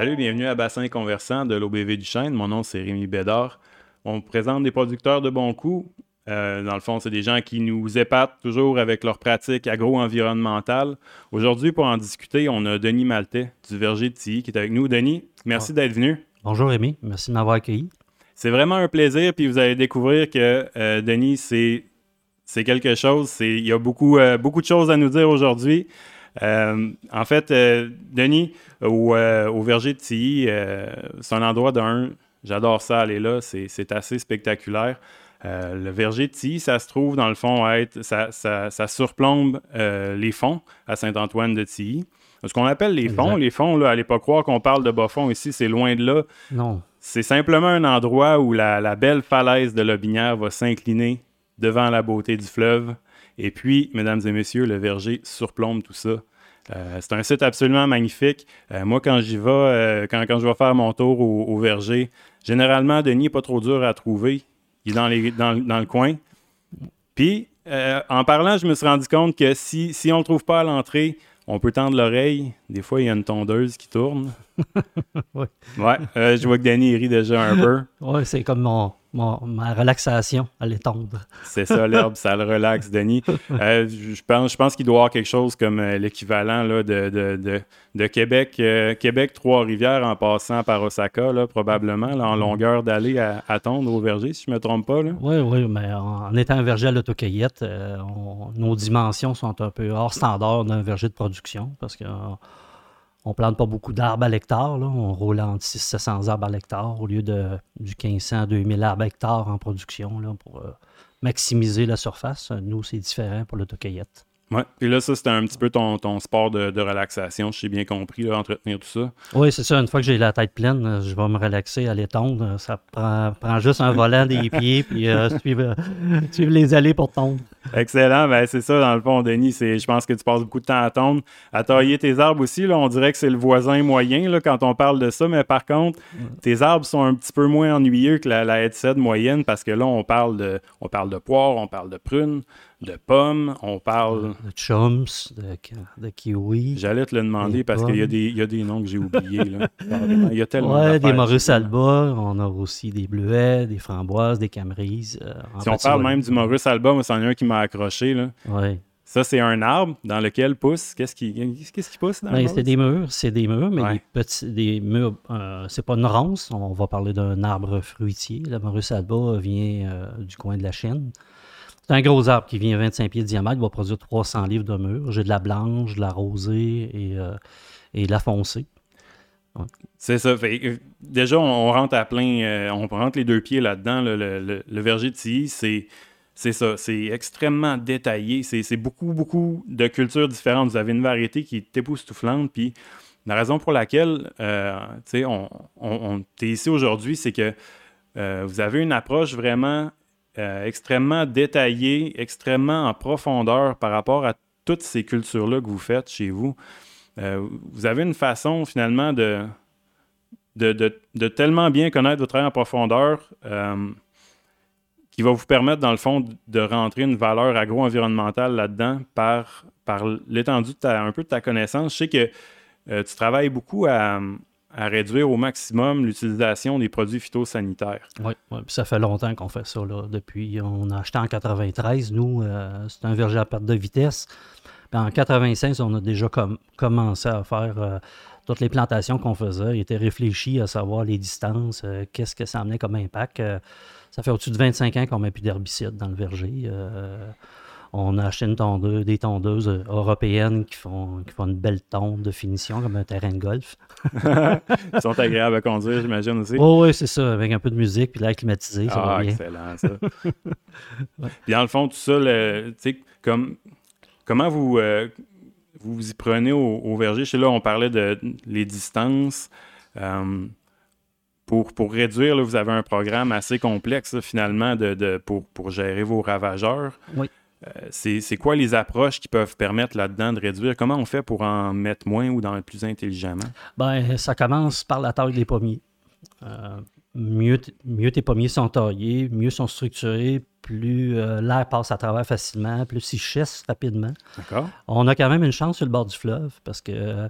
Salut, bienvenue à Bassin Conversant de l'OBV du Chêne. Mon nom, c'est Rémi Bédard. On présente des producteurs de bon coup. Euh, dans le fond, c'est des gens qui nous épatent toujours avec leurs pratiques agro-environnementales. Aujourd'hui, pour en discuter, on a Denis Maltais du Verger de Tilly qui est avec nous. Denis, merci d'être venu. Bonjour Rémi, merci de m'avoir accueilli. C'est vraiment un plaisir, puis vous allez découvrir que euh, Denis, c'est, quelque chose. Il y a beaucoup, euh, beaucoup de choses à nous dire aujourd'hui. Euh, en fait, euh, Denis, au, euh, au, verger de Tilly, c'est un endroit d'un. J'adore ça, aller là. C'est assez spectaculaire. le verger de Tilly, ça se trouve dans le fond à être. Ça, ça, ça surplombe les fonds à Saint-Antoine de Tilly. Ce qu'on appelle les fonds, les fonds, là, allez pas croire qu'on parle de bas fond ici, c'est loin de là. Non. C'est simplement un endroit où la, la belle falaise de Lobinière va s'incliner devant la beauté du fleuve. Et puis, mesdames et messieurs, le verger surplombe tout ça. Euh, c'est un site absolument magnifique. Euh, moi, quand j'y vais, euh, quand, quand, je vais faire mon tour au, au verger, généralement, Denis n'est pas trop dur à trouver. Il est dans, les, dans, dans le coin. Puis, en parlant, je me suis rendu compte que si, si on ne le trouve pas à l'entrée, on peut tendre l'oreille. Des fois, il y a une tondeuse qui tourne. oui. Ouais, je vois que Danny rit déjà un peu. Oui, c'est comme mon, ma relaxation à l'étendre. C'est ça, l'herbe, ça le relaxe, Denis. Euh, je pense, je pense qu'il doit y avoir quelque chose comme euh, l'équivalent de, de, de, de, Québec, euh, Québec, Trois-Rivières en passant par Osaka, là, probablement, là, en Mm-hmm. longueur d'aller à, à, tondre au verger, si je ne me trompe pas. Là. Oui, oui, mais en, en étant un verger à l'autocueillette, nos dimensions sont un peu hors standard d'un verger de production parce que on plante pas beaucoup d'arbres à l'hectare. On roule entre 600-700 arbres à l'hectare au lieu de, du 1500-2000 arbres à l'hectare en production là, pour euh, maximiser la surface. Nous, c'est différent pour l'autocueillette. Oui, puis là, ça, c'était un petit peu ton, ton sport de, de relaxation, si j'ai bien compris, là, entretenir tout ça. Oui, c'est ça. Une fois que j'ai la tête pleine, je vais me relaxer à l'étendre. Ça prend, prend, juste un volant des pieds, puis euh, suivre, suivre, les allées pour tondre. Excellent. Ben, c'est ça, dans le fond, Denis. Je pense que tu passes beaucoup de temps à tondre. À tailler tes arbres aussi, là, on dirait que c'est le voisin moyen là, quand on parle de ça, mais par contre, ouais. tes arbres sont un petit peu moins ennuyeux que la, la headset moyenne parce que là, on parle de, on parle de poire, on parle de prunes, de pommes, on parle... De chums, de, de kiwi. J'allais te le demander parce qu'il y, y, a des noms que j'ai oubliés. Là. Il y a tellement Ouais, des Maurus alba, on a aussi des bleuets, des framboises, des camerises. Euh, si on parle même du Maurus alba, moi, c'en est un qui m'a accroché. Là. Ouais. Ça, c'est un arbre dans lequel pousse. Qu'est-ce qui, qu'est-ce qui pousse dans ben, C'est des murs, c'est des murs, mais ouais. des petits, des murs. Euh, c'est pas une ronce. On va parler d'un arbre fruitier. Le Maurus alba vient euh, du coin de la Chine. C'est un gros arbre qui vient 25 pieds de diamètre, il va produire 300 livres de murs. J'ai de la blanche, de la rosée et, euh, et de la foncée. C'est ça. Déjà, on rentre à plein, euh, on rentre les deux pieds là-dedans. Le, le, le, verger de Tilly, c'est. C'est ça, c'est extrêmement détaillé. C'est beaucoup, beaucoup de cultures différentes. Vous avez une variété qui est époustouflante. Puis la raison pour laquelle euh, on, on, on est ici aujourd'hui, c'est que euh, vous avez une approche vraiment euh, extrêmement détaillé, extrêmement en profondeur par rapport à toutes ces cultures-là que vous faites chez vous. Euh, vous avez une façon finalement de, de, tellement bien connaître votre travail en profondeur euh, qui va vous permettre, dans le fond, de rentrer une valeur agro-environnementale là-dedans par, par l'étendue un peu de ta connaissance. Je sais que tu travailles beaucoup à, à réduire au maximum l'utilisation des produits phytosanitaires. Oui, ouais, ça fait longtemps qu'on fait ça. Là. Depuis, on a acheté en 93, nous, euh, c'est un verger à perte de vitesse. Puis en 96, on a déjà com commencé à faire euh, toutes les plantations qu'on faisait. Il était réfléchi à savoir les distances, euh, qu'est-ce que ça amenait comme impact. Ça fait au-dessus de 25 ans qu'on met plus d'herbicides dans le verger. Euh, on a acheté une tondeuse, des tondeuses européennes qui font, qui font une belle tonde de finition, comme un terrain de golf. Ils sont agréables à conduire, j'imagine aussi. Oh, oui, c'est ça, avec un peu de musique puis l'air climatisé, ça ah, va bien. excellent, ça. ouais. Puis dans le fond, tout ça, le, comme, comment vous, euh, vous vous y prenez au, au verger? Chez là, on parlait de les distances. Euh, pour, pour, réduire, là, vous avez un programme assez complexe, là, finalement, de, de, pour, pour gérer vos ravageurs. Oui. Euh, c'est quoi les approches qui peuvent permettre là-dedans de réduire? Comment on fait pour en mettre moins ou d'en être plus intelligemment? Ben, ça commence par la taille des pommiers. Euh, mieux, mieux tes pommiers sont taillés, mieux sont structurés, plus euh, l'air passe à travers facilement, plus ils chassent rapidement. D'accord. On a quand même une chance sur le bord du fleuve parce que euh,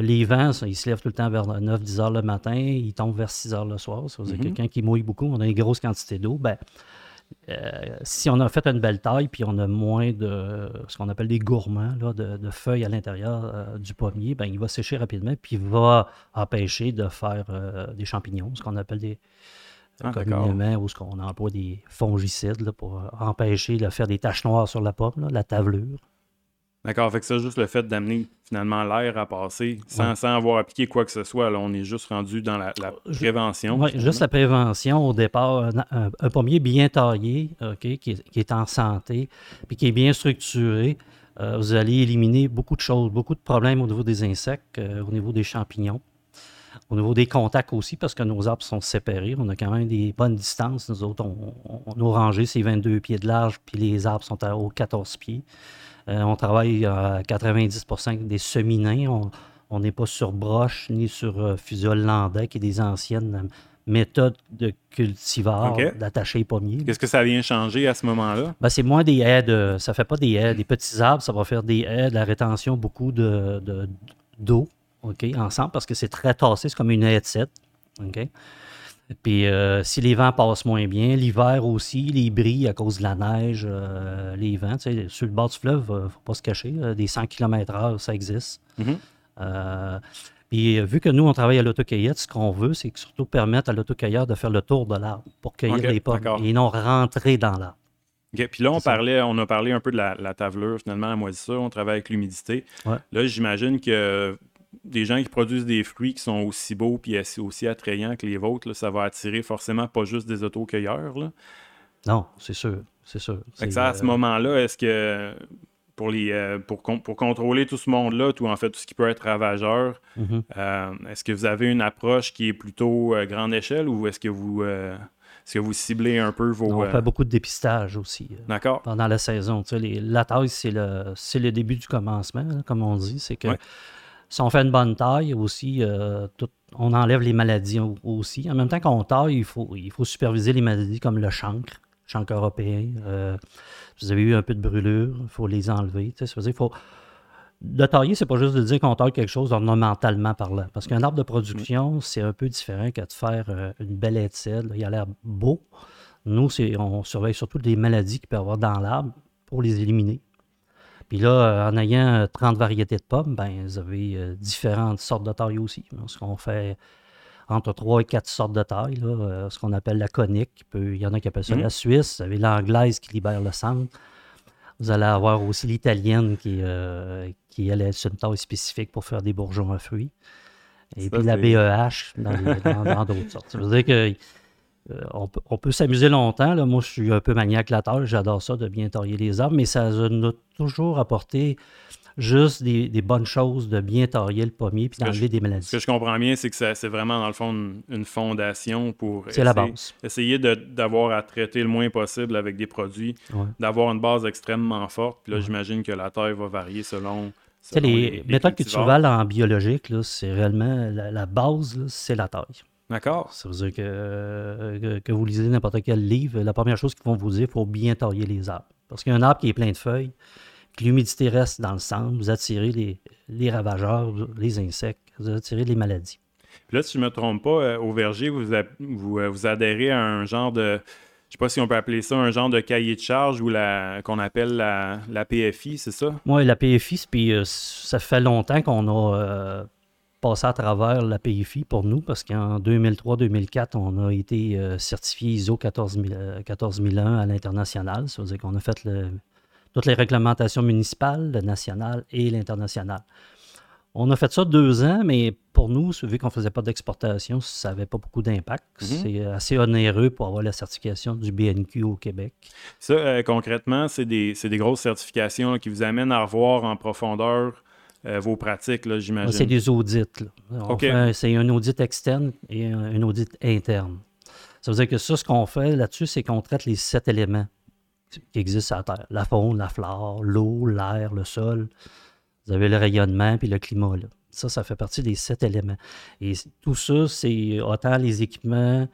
les vents, ils se lèvent tout le temps vers 9-10 heures le matin, ils tombent vers 6 heures le soir. Ça veut dire Mhm. quelqu'un qui mouille beaucoup, on a une grosse quantité d'eau. Ben, euh, si on a fait une belle taille, puis on a moins de ce qu'on appelle des gourmands, là, de, de feuilles à l'intérieur euh, du pommier, ben, il va sécher rapidement, puis il va empêcher de faire euh, des champignons, ce qu'on appelle des Ah, communément, où ce qu'on emploie des fongicides là, pour empêcher de faire des taches noires sur la pomme, là, la tavelure. D'accord, fait que ça, juste le fait d'amener finalement l'air à passer sans, sans avoir appliqué quoi que ce soit, là, on est juste rendu dans la, prévention. Oui, juste la prévention au départ. Un, pommier bien taillé, OK, qui, est, qui est en santé, puis qui est bien structuré, euh, vous allez éliminer beaucoup de choses, beaucoup de problèmes au niveau des insectes, euh, au niveau des champignons, au niveau des contacts aussi, parce que nos arbres sont séparés. On a quand même des bonnes distances. Nous autres, on, on- nos rangées, c'est 22 pieds de large, puis les arbres sont à, aux 14 pieds. Euh, on travaille à 90 avec des semis-nains. On- On n'est pas sur broche ni sur euh, fusiole landais, qui est des anciennes euh, méthodes de cultivar OK. d'attacher les pommiers. Qu'est-ce que ça vient changer à ce moment-là? Ben, c'est moins des haies de. Ça fait pas des haies, des petits arbres, ça va faire des haies, de la rétention, beaucoup de, de- d'eau, OK, ensemble, parce que c'est très tassé, c'est comme une haie de cèdre, OK? Puis euh, si les vents passent moins bien, l'hiver aussi, les bris à cause de la neige, euh, les vents, tu sais, sur le bord du fleuve, ne faut pas se cacher, euh, des 100 km/h, ça existe. Mhm. Euh, puis euh, vu que nous, on travaille à l'autocueillette, ce qu'on veut, c'est que surtout permettre à l'autocueilleur de faire le tour de l'arbre pour cueillir OK, les pommes et non rentrer dans l'arbre. Puis là, on, parlait, on a parlé un peu de la, la tavelure, finalement, la moisissure. On travaille avec l'humidité. Ouais. Là, j'imagine que des gens qui produisent des fruits qui sont aussi beaux puis aussi- attrayants que les vôtres, là, ça va attirer forcément pas juste des autocueilleurs. Là. Non, c'est sûr, c'est sûr. Fait que C'est, ça, à ce euh, moment-là, est-ce que pour, les, euh, pour, pour contrôler tout ce monde-là, tout en fait tout ce qui peut être ravageur, mhm. euh, est-ce que vous avez une approche qui est plutôt euh, grande échelle ou est-ce que vous euh, est-ce que vous ciblez un peu vos. On fait beaucoup de dépistage aussi D'accord. pendant la saison. Les- la taille, c'est le, début du commencement, là, comme on dit. C'est que Ouais. Si on fait une bonne taille aussi, euh, tout- on enlève les maladies au- aussi. En même temps qu'on taille, il faut, il faut superviser les maladies comme le chancre, chancre européen. euh, vous avez eu un peu de brûlure, il faut les enlever. tu sais, ça veut dire qu'il faut. De tailler, c'est pas juste de dire qu'on taille quelque chose ornementalement parlant. Parce qu'un arbre de production, c'est un peu différent que de faire euh, une belle cèdre. Il a l'air beau. Nous, on surveille surtout des maladies qu'il peut y avoir dans l'arbre pour les éliminer. Puis là, euh, en ayant euh, 30 variétés de pommes, ben, vous avez euh, différentes sortes de tailles aussi. Parce qu'on fait entre 3 et 4 sortes de tailles, là, euh, ce qu'on appelle la conique. Il y en a qui appellent ça Mhm. la Suisse. Vous avez l'anglaise qui libère le centre. Vous allez avoir aussi l'italienne qui, euh, qui elle, est une taille spécifique pour faire des bourgeons à fruits. Et Ça, puis la BEH dans d'autres sortes. Ça veut dire que euh, on peut, on peut s'amuser longtemps. là. Moi, je suis un peu maniaque la taille. J'adore ça de bien tailler les arbres, mais ça nous a toujours apporté juste des, des bonnes choses de bien tailler le pommier puis que d'enlever des maladies. Ce que je comprends bien, c'est que c'est vraiment, dans le fond, une, une fondation pour la essayer- base. essayer de- d'avoir à traiter le moins possible avec des produits, Ouais. d'avoir une base extrêmement forte. Puis là, Ouais. j'imagine que la taille va varier selon. Tu selon les, méthodes culturales en biologique, là, c'est réellement la, la base, c'est la taille. D'accord. Ça veut dire que, euh, que, que vous lisez n'importe quel livre, la première chose qu'ils vont vous dire, il faut bien tailler les arbres. Parce qu'un arbre qui est plein de feuilles, que l'humidité reste dans le centre, vous attirez les, les ravageurs, les insectes, vous attirez les maladies. Puis là, si je ne me trompe pas, euh, au verger, vous, a- vous, euh, vous adhérez à un genre de. Je sais pas si on peut appeler ça un genre de cahier de charge ou la qu'on appelle la, la PFI, c'est ça? Moi, la PFI, c'est- puis, euh, ça fait longtemps qu'on a euh, passé à travers la PFI pour nous, parce qu'en 2003-2004, on a été euh, certifié ISO 14000 euh, 14001 à l'international. Ça veut dire qu'on a fait le- toutes les réglementations municipales, le national et l'international. On a fait ça deux ans, mais pour nous, vu qu'on ne faisait pas d'exportation, ça n'avait pas beaucoup d'impact. Mhm. C'est assez onéreux pour avoir la certification du BNQ au Québec. Ça, euh, concrètement, c'est des, grosses certifications là, qui vous amènent à revoir en profondeur euh, vos pratiques, là, Ouais, j'imagine. C'est des audits. là. On OK. fait un- C'est un audit externe et un, un audit interne. Ça veut dire que ça, ce qu'on fait là-dessus, c'est qu'on traite les sept éléments qui existent sur la Terre. La faune, la flore, l'eau, l'air, le sol. Vous avez le rayonnement puis le climat. là. Ça, ça fait partie des sept éléments. Et tout ça, c'est autant les équipements,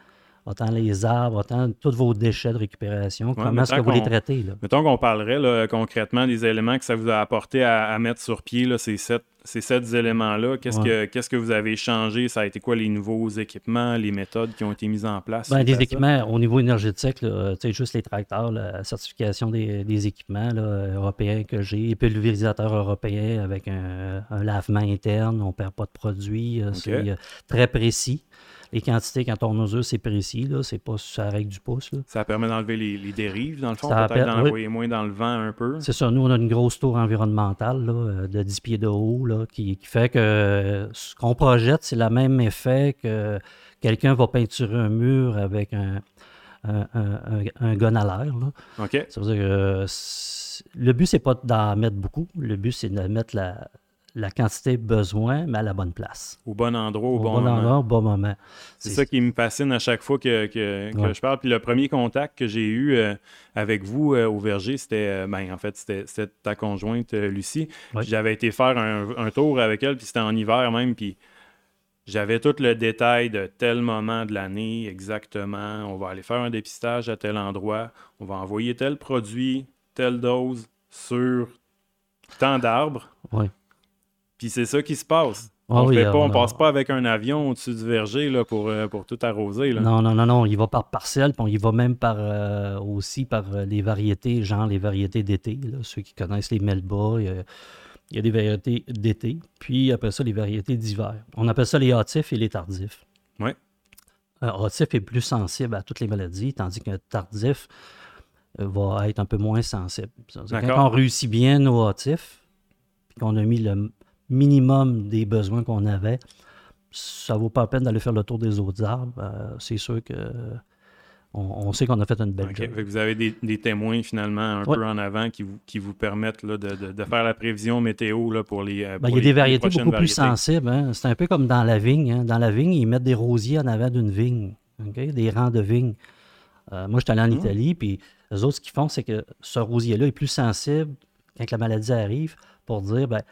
autant les arbres, autant tous vos déchets de récupération. Comment est-ce que vous les traitez? Là? Mettons qu'on parlerait concrètement des éléments que ça vous a apporté à, mettre sur pied là, ces sept ces sept éléments-là, qu'est-ce, que, qu'est-ce que vous avez changé? Ça a été quoi les nouveaux équipements, les méthodes qui ont été mises en place? Ben, des équipements au niveau énergétique, là, juste les tracteurs, la certification des, équipements européens que j'ai, pulvérisateur européen avec un, lavement interne, on ne perd pas de produit, euh, c'est euh, très précis les quantités, quand on mesure, c'est précis. Là, c'est pas sur la règle du pouce. Ça permet d'enlever les, dérives, dans le fond, peut-être d'envoyer moins dans le vent un peu. C'est ça. Nous, on a une grosse tour environnementale euh, de 10 pieds de haut là, qui, fait que ce qu'on projette, c'est le même effet que quelqu'un va peinturer un mur avec un, un, un, gun à l'air. OK. Ça veut dire que le but, c'est pas d'en mettre beaucoup. Le but, c'est de mettre la, la quantité besoin, mais à la bonne place. Au bon endroit, au, bon, bon, moment. endroit, au bon moment. C'est ça qui me fascine à chaque fois que, je parle. Puis le premier contact que j'ai eu euh, avec vous euh, au verger, c'était, euh, ben, en fait, c'était ta conjointe Lucie. J'avais été faire un, tour avec elle, puis c'était en hiver même, puis j'avais tout le détail de tel moment de l'année exactement. On va aller faire un dépistage à tel endroit. On va envoyer tel produit, telle dose sur tant d'arbres. Oui. Puis c'est ça qui se passe. Ah on ne passe pas avec un avion au-dessus du verger là, pour, euh, pour tout arroser. Là. Non, non, non, non. Il va par parcelle, puis il va même par euh, aussi par euh, les variétés, genre les variétés d'été. Ceux qui connaissent les Melba, il y, a, des variétés d'été. Puis après ça, les variétés d'hiver. On appelle ça les hâtifs et les tardifs. Oui. Un hâtif est plus sensible à toutes les maladies, tandis qu'un tardif va être un peu moins sensible. Quand on réussit bien nos hâtifs, puis qu'on a mis le minimum des besoins qu'on avait, ça vaut pas la peine d'aller faire le tour des autres arbres. Euh, c'est sûr que on, sait qu'on a fait une belle job. Vous avez des, témoins finalement un peu en avant qui vous, qui vous permettent là, de, faire la prévision météo là, pour les. Euh, ben, il y a des variétés beaucoup plus sensibles. Hein. C'est un peu comme dans la vigne. Hein. Dans la vigne, ils mettent des rosiers en avant d'une vigne, des rangs de vignes. Euh, moi, je suis allé en ah. Italie, puis les autres, ce qu'ils font, c'est que ce rosier-là est plus sensible quand la maladie arrive pour dire ben,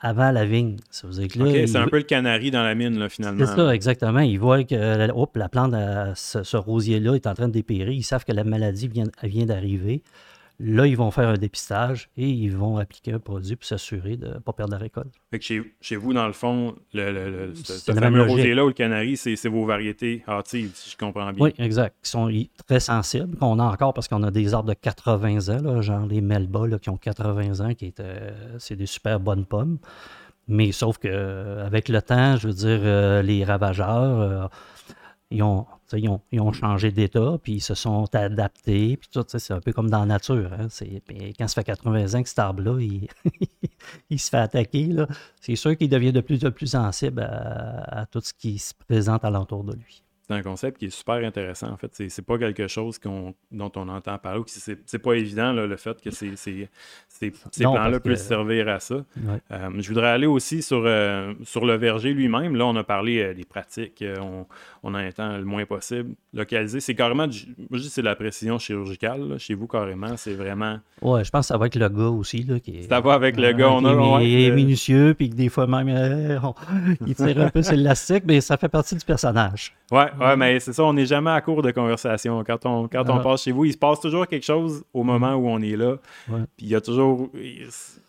avant la vigne. Ça c'est un peu le canari dans la mine, là, finalement. C'est ça, exactement. Ils voient que la plante, ce, rosier-là est en train de dépérir. Ils savent que la maladie vient, vient d'arriver. Là, ils vont faire un dépistage et ils vont appliquer un produit pour s'assurer de ne pas perdre la récolte. Fait que chez, vous, dans le fond, le, le, ce, fameux rosier-là ou le canari, c'est vos variétés hâtives, si je comprends bien. Oui, exact. Qui sont très sensibles, qu'on a encore parce qu'on a des arbres de 80 ans, là, genre les Melba qui ont 80 ans, qui étaient, c'est des super bonnes pommes. Mais sauf que euh, avec le temps, je veux dire, euh, les ravageurs, euh, ils ont ils ont, ils ont, changé d'état, puis ils se sont adaptés, puis tout, c'est un peu comme dans la nature. Hein, quand ça fait 80 ans que cet arbre-là, il, il, se fait attaquer, c'est sûr qu'il devient de plus en plus sensible à, à, tout ce qui se présente alentour de lui c'est un concept qui est super intéressant. En fait, c'est, c'est pas quelque chose dont on entend parler. C'est, c'est pas évident le fait que ces, plans-là puissent servir à ça. Euh, je voudrais aller aussi sur, euh, sur le verger lui-même. Là, on a parlé euh, des pratiques. on, on en étend le moins possible. Localisé, c'est carrément. moi, je dis c'est de la précision chirurgicale. Chez vous, carrément, c'est vraiment. Ouais, je pense que ça va avec le gars aussi. Là, qui Ça va avec le gars. On a, est minutieux, puis que des fois même, il tire un peu sur l'élastique, mais ça fait partie du personnage. Ouais, Ouais, mais c'est ça, on n'est jamais à court de conversation. Quand on, quand on ah. passe chez vous, il se passe toujours quelque chose au moment où on est là. Puis il y a toujours.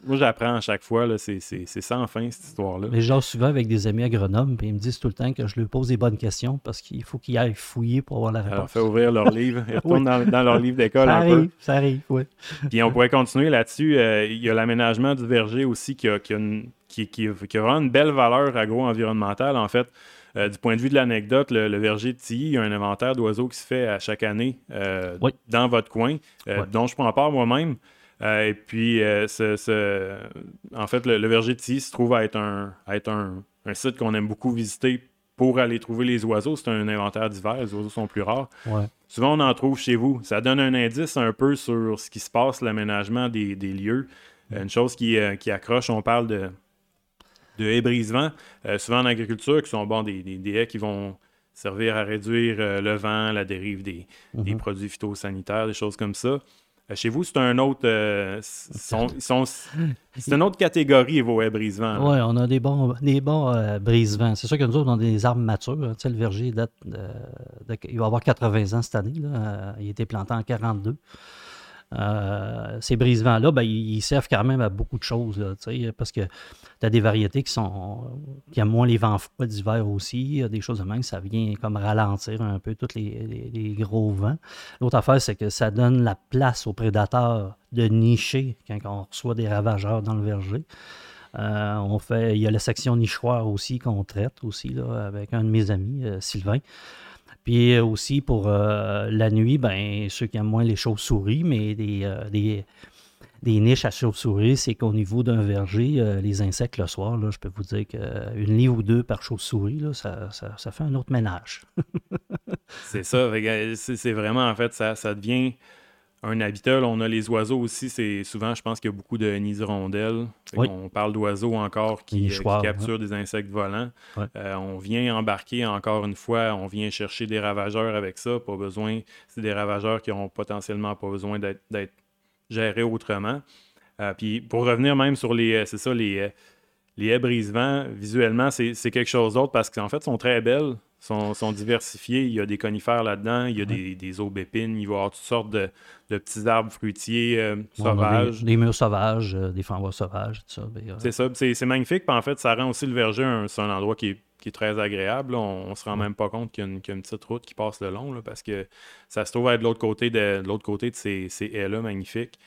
Moi, j'apprends à chaque fois, c'est sans fin cette histoire-là. Mais genre souvent avec des amis agronomes, puis ils me disent tout le temps que je leur pose des bonnes questions parce qu'il faut qu'ils aillent fouiller pour avoir la réponse. Alors, fait ouvrir leur livre, ils retournent dans, leur livre d'école un arrive, peu. Ça arrive, oui. Puis on pourrait continuer là-dessus. Euh, il y a l'aménagement du verger aussi qui a, qui, a qui, qui, qui a vraiment une belle valeur agro-environnementale. En fait, du point de vue de l'anecdote, le, verger de Tilly, il y a un inventaire d'oiseaux qui se fait à chaque année euh, dans votre coin, euh, dont je prends part moi-même. et puis, ce, en fait, le, verger de Tilly se trouve à être un, être un, site qu'on aime beaucoup visiter pour aller trouver les oiseaux. C'est un inventaire d'hiver, les oiseaux sont plus rares. Souvent, on en trouve chez vous. Ça donne un indice un peu sur ce qui se passe, l'aménagement des, lieux. Une chose qui, qui accroche, on parle de de haies brise-vent, euh, souvent en agriculture, qui sont bon, des, des, haies qui vont servir à réduire euh, le vent, la dérive des, mhm. produits phytosanitaires, des choses comme ça. chez vous, c'est un autre. sont, c'est une autre catégorie, vos brisevents. Oui, on a des bons, des bons brisevents. C'est sûr que nous autres, on a des arbres matures. Tu sais, le verger date il va avoir 80 ans cette année. Là. il a été planté en 42. Euh, ces brise-vents-là, ben, ils, servent quand même à beaucoup de choses, parce que tu as des variétés qui sont qui aiment moins les vents froids d'hiver aussi, des choses de même, ça vient comme ralentir un peu tous les, gros vents. L'autre affaire, c'est que ça donne la place aux prédateurs de nicher quand on reçoit des ravageurs dans le verger. Euh, on fait, il y a la section nichoir aussi qu'on traite aussi avec un de mes amis, euh, Sylvain. Puis euh, aussi pour euh, la nuit, ben, ceux qui aiment moins les chauves-souris, mais des, euh, des, niches à chauves-souris, c'est qu'au niveau d'un verger, les insectes le soir, là, je peux vous dire qu'une livre ou deux par chauve-souris, ça, ça, fait un autre ménage. c'est ça. C'est vraiment, en fait, ça, ça devient un habitat. on a les oiseaux aussi. C'est souvent, je pense qu'il y a beaucoup de nids de rondelles. On parle d'oiseaux encore qui, euh, capturent des insectes volants. Euh, on vient embarquer encore une fois. On vient chercher des ravageurs avec ça. Pas besoin. C'est des ravageurs qui ont potentiellement pas besoin d'être gérés autrement. Euh, puis pour revenir même sur les, c'est ça, les, les haies brise-vent, visuellement, c'est quelque chose d'autre parce qu'en fait, sont très belles sont, diversifiés. Il y a des conifères là-dedans, il y a des, aubépines, il va y avoir toutes sortes de, petits arbres fruitiers euh, sauvages. Des, murs sauvages, euh, des framboises sauvages, tout ça. Euh, c'est ça, c'est magnifique. Puis en fait, ça rend aussi le verger un, un endroit qui est, très agréable. On, ne se rend même pas compte qu'il y, a une petite route qui passe le long parce que ça se trouve être de l'autre côté de, l'autre côté de ces, haies-là magnifiques.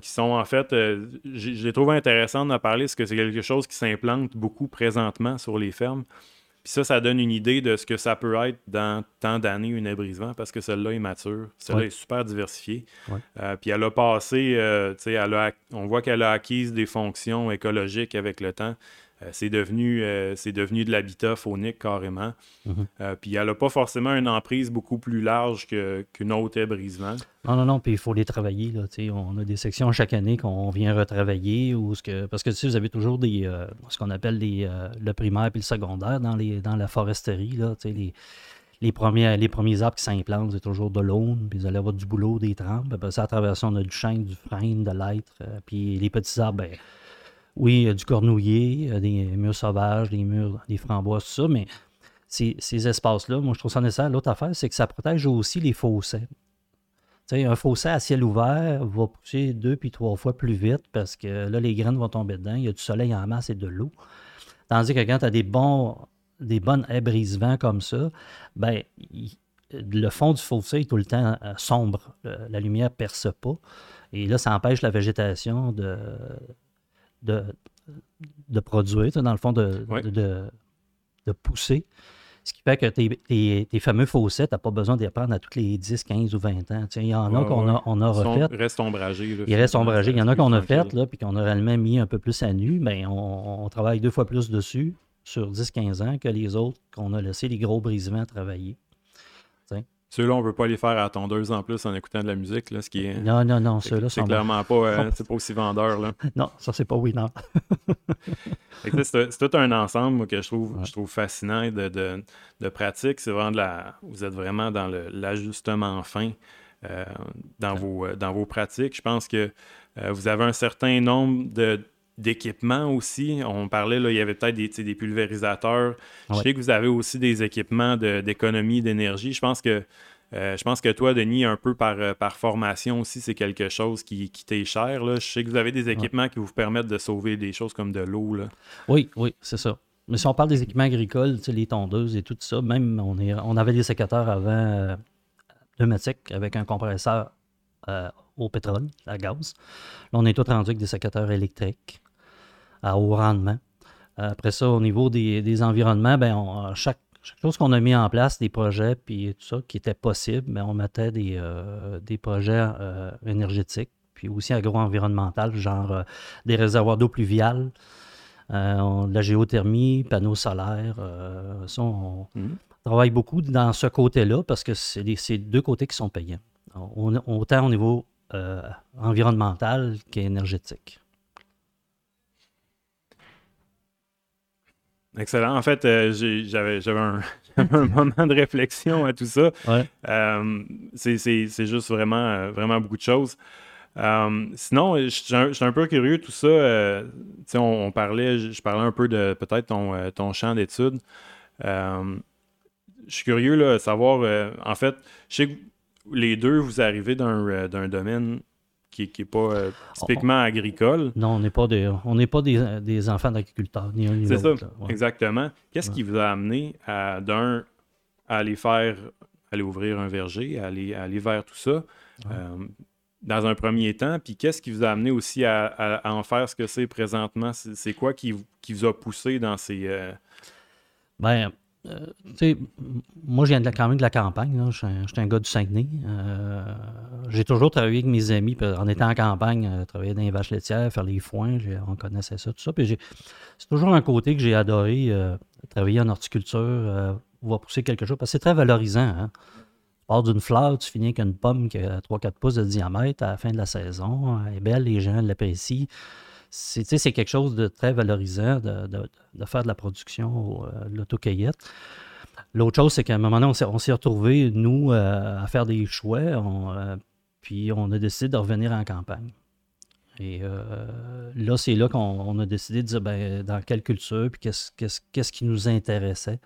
Qui sont en fait, je les trouve intéressantes d'en parler parce que c'est quelque chose qui s'implante beaucoup présentement sur les fermes. Puis ça, ça donne une idée de ce que ça peut être dans tant d'années une ébrisement parce que celle-là est mature. Celle-là est super diversifiée. Euh, puis elle a passé, euh, tu sais, on voit qu'elle a acquis des fonctions écologiques avec le temps. Euh, c'est devenu, euh, devenu de l'habitat faunique carrément. Mhm. Euh, puis elle n'a pas forcément une emprise beaucoup plus large qu'une autre haie brisement. Non, non, non, puis il faut les travailler. Là, on a des sections chaque année qu'on vient retravailler. Ou ce que, parce que vous avez toujours des, ce qu'on appelle les, le primaire puis le secondaire dans, les, dans la foresterie. Là, les, les, premiers, les premiers arbres qui s'implantent, c'est toujours de l'aune, puis vous allez avoir du boulot, des trempes. Puis ça, à travers ça, on a du chêne, du frêne, de l'être. puis les petits arbres, ben, oui, du cornouiller, des murs sauvages, des murs, des framboises, tout ça, mais ces, espaces-là, moi, je trouve ça nécessaire. L'autre affaire, c'est que ça protège aussi les fossés. sais, un fossé à ciel ouvert va pousser deux puis trois fois plus vite parce que là, les graines vont tomber dedans. Il y a du soleil en masse et de l'eau. Tandis que quand tu as des, bons, des bonnes haies brise-vent comme ça, ben, le fond du fossé est tout le temps euh, sombre. la lumière ne perce pas. Et là, ça empêche la végétation de, de, de produire, dans le fond, de, de, pousser. Ce qui fait que tes, tes, fameux faucets, tu n'as pas besoin d'y prendre à tous les 10, 15 ou 20 ans. Il y en a qu'on a, on a refait. Ils restent ombragés. Ils restent ombragés. Il y en a qu'on a fait, là, puis qu'on a réellement mis un peu plus à nu. mais on, travaille deux fois plus dessus sur 10-15 ans que les autres qu'on a laissé les gros brisements travailler. Ceux-là, on ne veut pas les faire à tondeuse en plus en écoutant de la musique. Là, ce qui est, non, non, non, ceux-là C'est clairement pas, euh, c'est pas aussi vendeur. Là. Non, ça, c'est pas oui, non. c'est tout un ensemble que je trouve, je trouve fascinant de, de, de pratique. C'est vraiment de la. Vous êtes vraiment dans l'ajustement fin euh, dans, vos, euh, dans vos pratiques. Je pense que vous avez un certain nombre de d'équipements aussi. On parlait, là, il y avait peut-être des, des, pulvérisateurs. Je sais que vous avez aussi des équipements d'économie d'énergie. Je pense que euh, je pense que toi, Denis, un peu par, euh, par formation aussi, c'est quelque chose qui, qui t'est cher. Là. Je sais que vous avez des équipements qui vous permettent de sauver des choses comme de l'eau. Oui, oui, c'est ça. Mais si on parle des équipements agricoles, les tondeuses et tout ça, même on, est, on avait des sécateurs avant euh, pneumatiques avec un compresseur au pétrole, à gaz. Là, on est tout rendu avec des sécateurs électriques à haut rendement. Après ça, au niveau des, environnements, ben chaque, chose qu'on a mis en place, des projets, puis tout ça, qui était possible, mais ben, on mettait des, euh, des projets euh, énergétiques, puis aussi agro-environnemental, genre euh, des réservoirs d'eau pluviale, de la géothermie, panneaux solaires. ça, on mmh. travaille beaucoup dans ce côté-là parce que c'est deux côtés qui sont payants. autant au niveau environnemental qu'énergétique. Excellent. En fait, euh, j'avais un, moment de réflexion à tout ça. Euh, c'est juste vraiment, euh, vraiment beaucoup de choses. sinon, je suis un, peu curieux, tout ça. on, on, parlait, je parlais un peu de peut-être ton, ton champ d'études. je suis curieux de savoir, en fait, je sais que les deux, vous arrivez d'un domaine qui n'est pas euh, typiquement agricole. Non, on n'est pas, des, on n'est pas des, des enfants d'agriculteurs, ni un ni l'autre. C'est ça, exactement. Qu'est-ce qui vous a amené à, d'un, à aller faire, aller ouvrir un verger, à aller, aller vers tout ça euh, dans un premier temps, puis qu'est-ce qui vous a amené aussi à, en faire ce que c'est présentement? C'est, quoi qui, qui, vous a poussé dans ces... Euh... Ben, euh, moi, je viens de quand même de la campagne. Je, suis un, gars du Saguenay. Euh, j'ai toujours travaillé avec mes amis. En étant en campagne, euh, travailler dans les vaches laitières, faire les foins, on connaissait ça, tout ça. c'est toujours un côté que j'ai adoré, travailler en horticulture, voir pousser quelque chose, parce que c'est très valorisant. Hein? Tu pars d'une fleur, tu finis avec une pomme qui a 3-4 pouces de diamètre à la fin de la saison. Elle est belle, les gens l'apprécient c'est quelque chose de très valorisant de, faire de la production, euh, l'autocueillette. L'autre chose, c'est qu'à un moment donné, on s'est retrouvés, nous, euh, à faire des choix, euh, puis on a décidé de revenir en campagne. Et là, c'est là qu'on a décidé de dire ben, dans quelle culture, puis qu'est-ce qui nous intéressait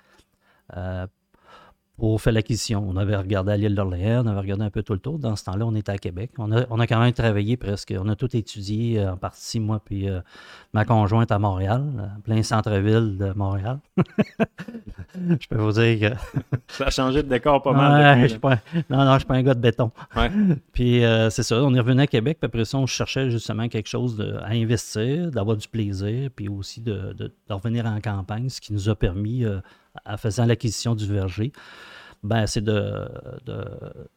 pour faire l'acquisition. On avait regardé à l'île d'Orléans, on avait regardé un peu tout le tour. Dans ce temps-là, on était à Québec. On a, on a, quand même travaillé presque, on a tout étudié euh, en partie, moi puis euh, ma conjointe à Montréal, euh, plein centre-ville de Montréal. je peux vous dire que... Ça a changé de décor pas mal. Ouais, pas, non, non, je suis pas un gars de béton. puis c'est ça, on est revenu à Québec, puis après ça, on cherchait justement quelque chose de, à investir, d'avoir du plaisir, puis aussi de, de, revenir en campagne, ce qui nous a permis en faisant l'acquisition du verger, ben, c'est de,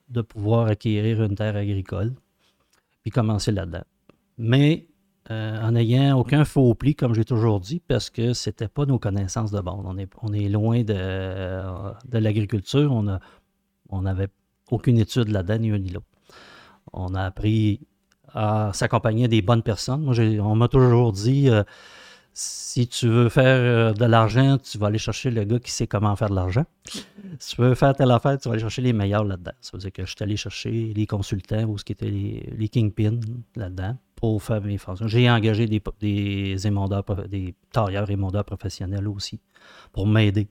de, pouvoir acquérir une terre agricole puis commencer là-dedans. Mais euh, en n'ayant aucun faux pli, comme j'ai toujours dit, parce que ce n'était pas nos connaissances de base. On est, on est loin de, de l'agriculture. On n'avait on aucune étude là-dedans, ni un ni l'autre. On a appris à s'accompagner des bonnes personnes. Moi, on m'a toujours dit, euh, si tu veux faire euh, de l'argent, tu vas aller chercher le gars qui sait comment faire de l'argent. Si tu veux faire telle affaire, tu vas aller chercher les meilleurs là-dedans. Ça veut dire que je suis allé chercher les consultants ou ce qui était les, kingpins là-dedans pour faire mes fonctions. J'ai engagé des, des émondeurs, des tailleurs émondeurs professionnels aussi pour m'aider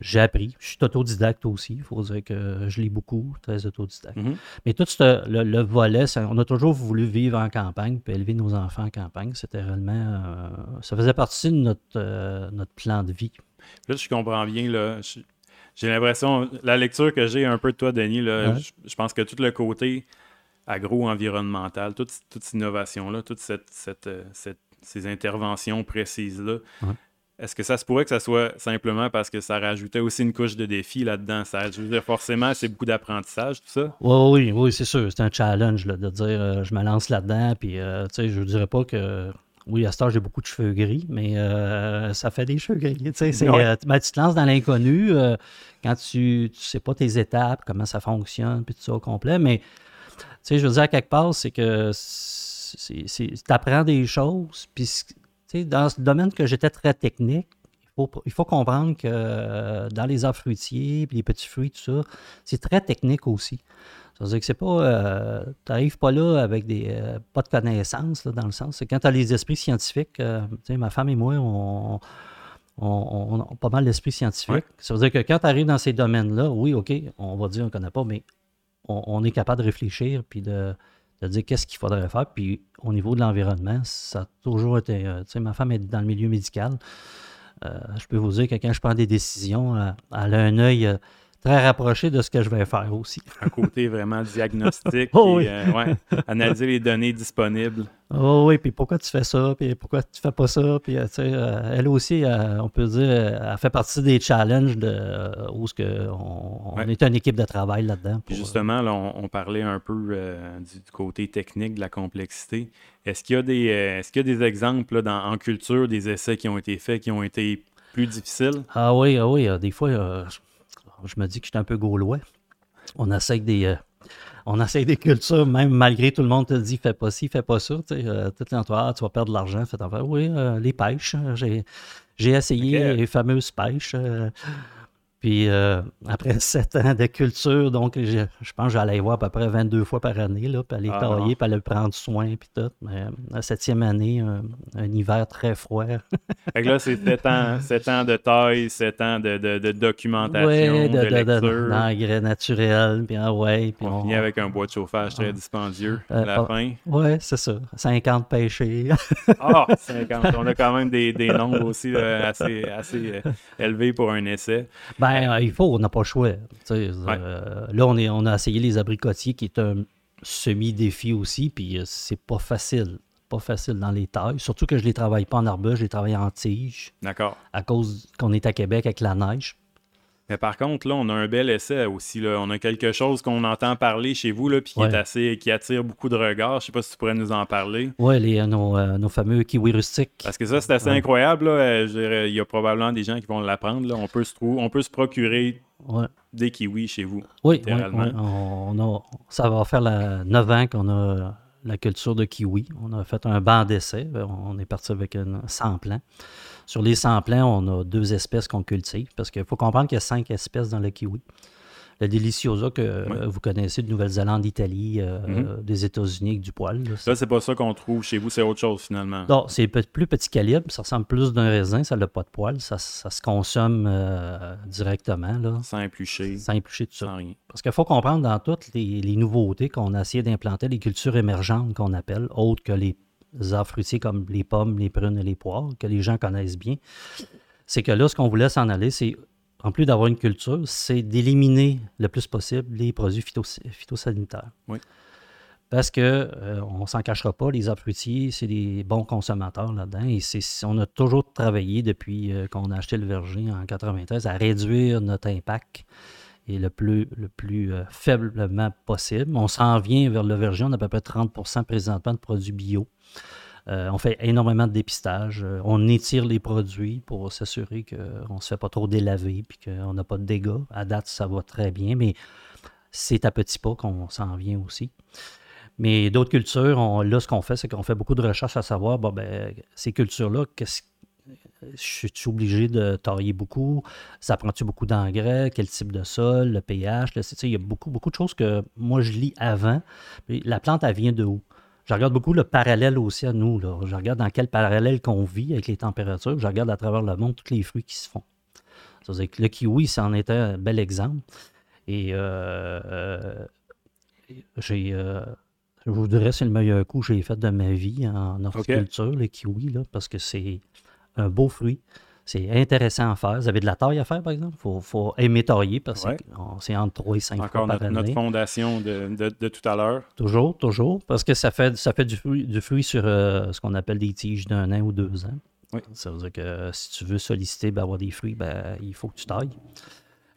j'ai appris. Je suis autodidacte aussi. Il faut dire que je lis beaucoup, très autodidacte. Mhm. Mais tout le, volet, on a toujours voulu vivre en campagne puis élever nos enfants en campagne. C'était réellement. Euh, ça faisait partie de notre, euh, notre plan de vie. Là, je comprends bien. Là, j'ai l'impression, la lecture que j'ai un peu de toi, Denis, là, je, pense que tout le côté agro-environnemental, toute, toute cette innovation-là, toutes cette, cette, euh, ces interventions précises-là, est-ce que ça se pourrait que ça soit simplement parce que ça rajoutait aussi une couche de défi là-dedans? Ça, je veux dire, forcément, c'est beaucoup d'apprentissage, tout ça? Oui, oui, oui, c'est sûr. C'est un challenge de dire euh, je me lance là-dedans. Puis, euh, tu sais, je ne dirais pas que. Oui, à ce temps, j'ai beaucoup de cheveux gris, mais euh, ça fait des cheveux gris. Tu sais, ben, tu te lances dans l'inconnu quand tu ne sais pas tes étapes, comment ça fonctionne, puis tout ça au complet. Mais, tu sais, je veux dire, à quelque part, c'est que tu apprends des choses, puis dans ce domaine que j'étais très technique, il faut, comprendre que euh, dans les arbres fruitiers, puis les petits fruits, tout ça, c'est très technique aussi. Ça veut dire que c'est pas. Euh, tu n'arrives pas là avec des euh, pas de connaissances, dans le sens. C'est quand tu as les esprits scientifiques, ma femme et moi, on, on, a pas mal d'esprit scientifique. Ça veut dire que quand tu arrives dans ces domaines-là, oui, OK, on va dire qu'on ne connaît pas, mais on, est capable de réfléchir puis de, de dire qu'est-ce qu'il faudrait faire. Puis au niveau de l'environnement, ça a toujours été. Euh, tu sais, ma femme est dans le milieu médical. Euh, je peux vous dire que quand je prends des décisions, elle, a un œil très rapproché de ce que je vais faire aussi. Un côté vraiment diagnostique, oh euh, analyser les données disponibles. Oh oui, puis pourquoi tu fais ça, puis pourquoi tu fais pas ça, puis euh, euh, elle aussi, on peut dire, elle fait partie des challenges de, où ce que on, est une équipe de travail là-dedans. justement, là, on, parlait un peu du, côté technique de la complexité. Est-ce qu'il y a des, est-ce qu'il y a des exemples dans, en culture, des essais qui ont été faits, qui ont été plus difficiles? Ah oui, ah oui, des fois, je me dis que je suis un peu gaulois. On essaie des. Euh, on essaie des cultures, même malgré tout le monde te dit fais pas ci, fais pas ça. Tu sais, euh, tout tu vas perdre de l'argent, fais Oui, euh, les pêches. J'ai, j'ai essayé les fameuses pêches. Puis euh, après sept ans de culture, donc je, je pense que j'allais voir à peu près 22 fois par année, là, puis aller Ah. tailler, puis aller prendre soin, puis tout. Mais euh, la septième année, un, un hiver très froid. Fait que là, c'est 7 ans, sept ans de taille, 7 ans de, de- de documentation, Ouais, de, lecture. d'engrais naturel, puis ah ouais, puis on, on- finit avec un bois de chauffage très dispendieux à Euh, la ah. fin. Ouais, c'est ça. 50 pêchés. Ah, 50. On a quand même des, des nombres aussi là, assez, assez élevés pour un essai. Ben, euh, il faut, on n'a pas le choix. Euh, là, on, est, on a essayé les abricotiers, qui est un semi-défi aussi, puis euh, c'est pas facile. Pas facile dans les tailles. Surtout que je les travaille pas en arbuste, je les travaille en tige, D'accord. à cause qu'on est à Québec avec la neige. Mais par contre, là, on a un bel essai aussi. Là. On a quelque chose qu'on entend parler chez vous, là, puis qui est assez, qui attire beaucoup de regards. Je sais pas si tu pourrais nous en parler. Les, euh, nos, euh, nos fameux kiwis rustiques. Parce que ça, c'est assez Ouais. incroyable. là. Euh, je Il y a probablement des gens qui vont l'apprendre. On peut se on peut se procurer Ouais. des kiwis chez vous. Oui, oui, littéralement. oui. On, on a, ça va faire la, 9 ans qu'on a la culture de kiwi. On a fait un banc d'essai. On est parti avec un 100 plants. Sur les 100 plants, on a deux espèces qu'on cultive parce qu'il faut comprendre qu'il y a cinq espèces dans le kiwi. Le Deliciosa que euh, vous connaissez de Nouvelle-Zélande, d'Italie, euh, Mhm. des États-Unis avec du poil. là. C'est pas ça qu'on trouve chez vous, c'est autre chose finalement. Non, c'est plus petit calibre, ça ressemble plus d'un raisin, ça n'a pas de poil, ça, ça se consomme euh, directement, là, Sans éplucher, sans éplucher tout ça. sans rien. Parce qu'il faut comprendre dans toutes les, les nouveautés qu'on a essayé d'implanter, les cultures émergentes qu'on appelle, autres que les arbres fruitiers comme les pommes, les prunes et les poires, que les gens connaissent bien, c'est que là, ce qu'on voulait s'en aller, c'est, en plus d'avoir une culture, c'est d'éliminer le plus possible les produits phytos- phytosanitaires. Oui. Parce que euh, on s'en cachera pas, les arbres fruitiers, c'est des bons consommateurs là-dedans. Et c'est, on a toujours travaillé depuis euh, qu'on a acheté le verger en 93 à réduire notre impact et le plus, le plus euh, faiblement possible. On s'en vient vers le verger, on a à peu près 30% présentement de produits bio. Euh, on fait énormément de dépistage. Euh, on étire les produits pour s'assurer qu'on ne se fait pas trop délaver et qu'on n'a pas de dégâts. À date, ça va très bien, mais c'est à petits pas qu'on s'en vient aussi. Mais d'autres cultures, là, ce qu'on fait, c'est qu'on fait beaucoup de recherches à savoir, ben, ces cultures-là, qu'est-ce je suis obligé de tailler beaucoup? Ça prend-tu beaucoup d'engrais? Quel type de sol? Le pH? sais, il y a beaucoup, beaucoup de choses que moi, je lis avant. La plante, elle vient de où? Je regarde beaucoup le parallèle aussi à nous. Là. Je regarde dans quel parallèle qu'on vit avec les températures. Je regarde à travers le monde tous les fruits qui se font. Ça veut dire que le kiwi, ça en était un bel exemple. Et euh, euh, j'ai... euh, je vous dirais, c'est le meilleur coup que j'ai fait de ma vie en horticulture, le kiwi, là, parce que c'est un beau fruit. C'est intéressant à faire. Vous avez de la taille à faire, par exemple? Il faut, faut aimer tailler parce Ouais. que c'est entre 3 et 5 Encore fois par notre, notre fondation de, de- de tout à l'heure. Toujours, toujours. Parce que ça fait, ça fait du fruit, du fruit sur euh, ce qu'on appelle des tiges d'un an ou deux ans. Oui. Ça veut dire que si tu veux solliciter, ben, avoir des fruits, ben, il faut que tu tailles.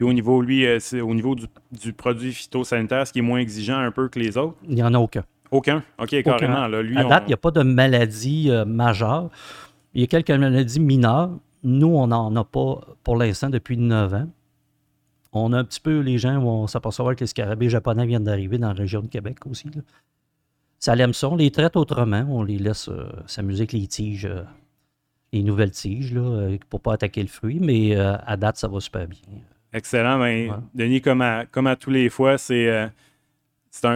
Et au niveau, lui, euh, c'est au niveau du, du produit phytosanitaire, ce qui est moins exigeant un peu que les autres? Il n'y en a aucun. Aucun? OK, carrément. Là, lui, à date, il n'y a pas de maladie euh, majeure. Il y a quelques maladies mineures. Nous, on n'en a pas pour l'instant depuis 9 ans. On a un petit peu, les gens vont s'apercevoir que les scarabées japonais viennent d'arriver dans la région de Québec aussi. là. Ça l'aime ça. On les traite autrement. On les laisse euh, s'amuser avec les tiges, euh, les nouvelles tiges, là, euh, pour pas attaquer le fruit. Mais euh, à date, ça va super bien. Excellent. Ben, Ouais. Denis, comme à, comme à tous les fois, c'est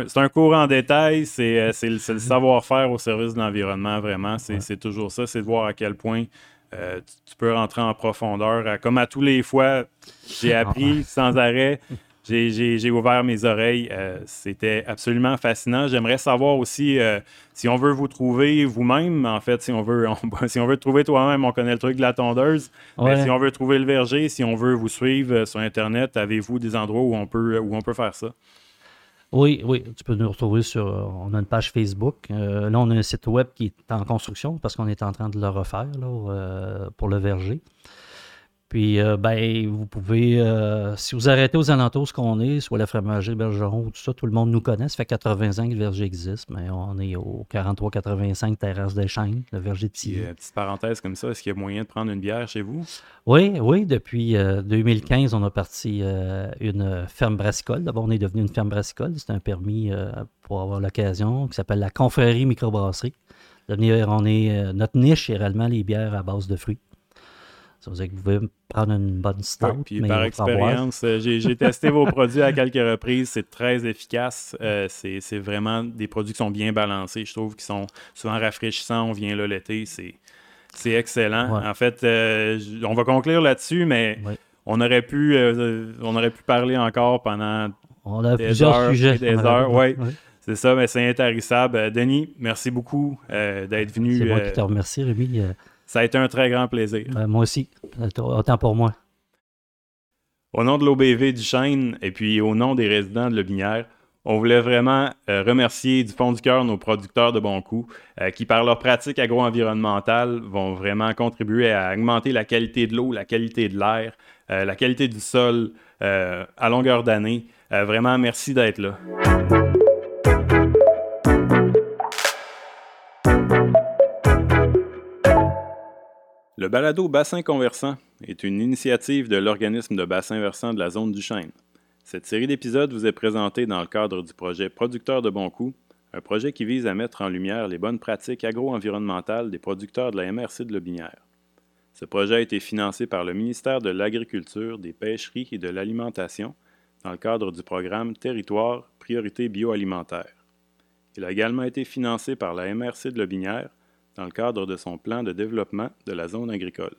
c'est un, cours en détail. C'est euh, le, le savoir-faire au service de l'environnement, vraiment. C'est Ouais. toujours ça. C'est de voir à quel point euh, tu, tu peux rentrer en profondeur. Comme à tous les fois, j'ai appris sans arrêt. J'ai- ouvert mes oreilles. Euh, C'était absolument fascinant. J'aimerais savoir aussi euh, si on veut vous trouver vous-même. En fait, si on veut, on- si on veut te trouver toi-même, on connaît le truc de la tondeuse. Mais Ouais. Si on veut trouver le verger, si on veut vous suivre sur Internet, avez-vous des endroits où on peut, où on peut faire ça? Oui, oui, tu peux nous retrouver sur. euh, On a une page Facebook. Euh, là, on a un site web qui est en construction parce qu'on est en train de le refaire là, euh, pour le verger. Puis, euh, ben, vous pouvez, euh, si vous arrêtez aux alentours ce qu'on est, soit la fromagerie Bergeron ou tout ça, tout le monde nous connaît. Ça fait 80 ans que le verger existe, mais on est au 43-85 Terrasse des Chênes, le verger de Tilly. euh, petite parenthèse comme ça, est-ce qu'il y a moyen de prendre une bière chez vous? Oui, oui, depuis euh, 2015, on a parti euh, une ferme brassicole. D'abord, on est devenu une ferme brassicole. C'est un permis euh, pour avoir l'occasion qui s'appelle la Confrérie Microbrasserie. Devenir, on est, euh, notre niche est réellement les bières à base de fruits. Ça veut dire que vous pouvez prendre une bonne stout. puis par expérience, euh, j'ai testé vos produits à quelques reprises. C'est très efficace. Euh, c'est vraiment des produits qui sont bien balancés. Je trouve qu'ils sont souvent rafraîchissants. On vient là l'été. C'est excellent. En fait, euh, on va conclure là-dessus, mais on, aurait pu, on aurait pu parler encore pendant on a plusieurs sujets. Des heures. Oui. C'est ça, mais c'est intarissable. Denis, merci beaucoup d'être venu. C'est moi qui te remercie, Rémi. Ça a été un très grand plaisir. Ben, moi aussi. Autant pour moi. Au nom de l'OBV du Chêne et puis au nom des résidents de Lobinière, on voulait vraiment euh, remercier du fond du cœur nos producteurs de bon coup euh, qui, par leurs pratiques agro-environnementales, vont vraiment contribuer à augmenter la qualité de l'eau, la qualité de l'air, euh, la qualité du sol à longueur d'année. vraiment, merci d'être là. Le balado Bassin Conversant est une initiative de l'organisme de bassin versant de la zone du Chêne. Cette série d'épisodes vous est présentée dans le cadre du projet Producteurs de bon coup, un projet qui vise à mettre en lumière les bonnes pratiques agro-environnementales des producteurs de la MRC de Lobinière. Ce projet a été financé par le ministère de l'Agriculture, des Pêcheries et de l'Alimentation dans le cadre du programme Territoire Priorité bioalimentaire. Il a également été financé par la MRC de Lobinière dans le cadre de son plan de développement de la zone agricole.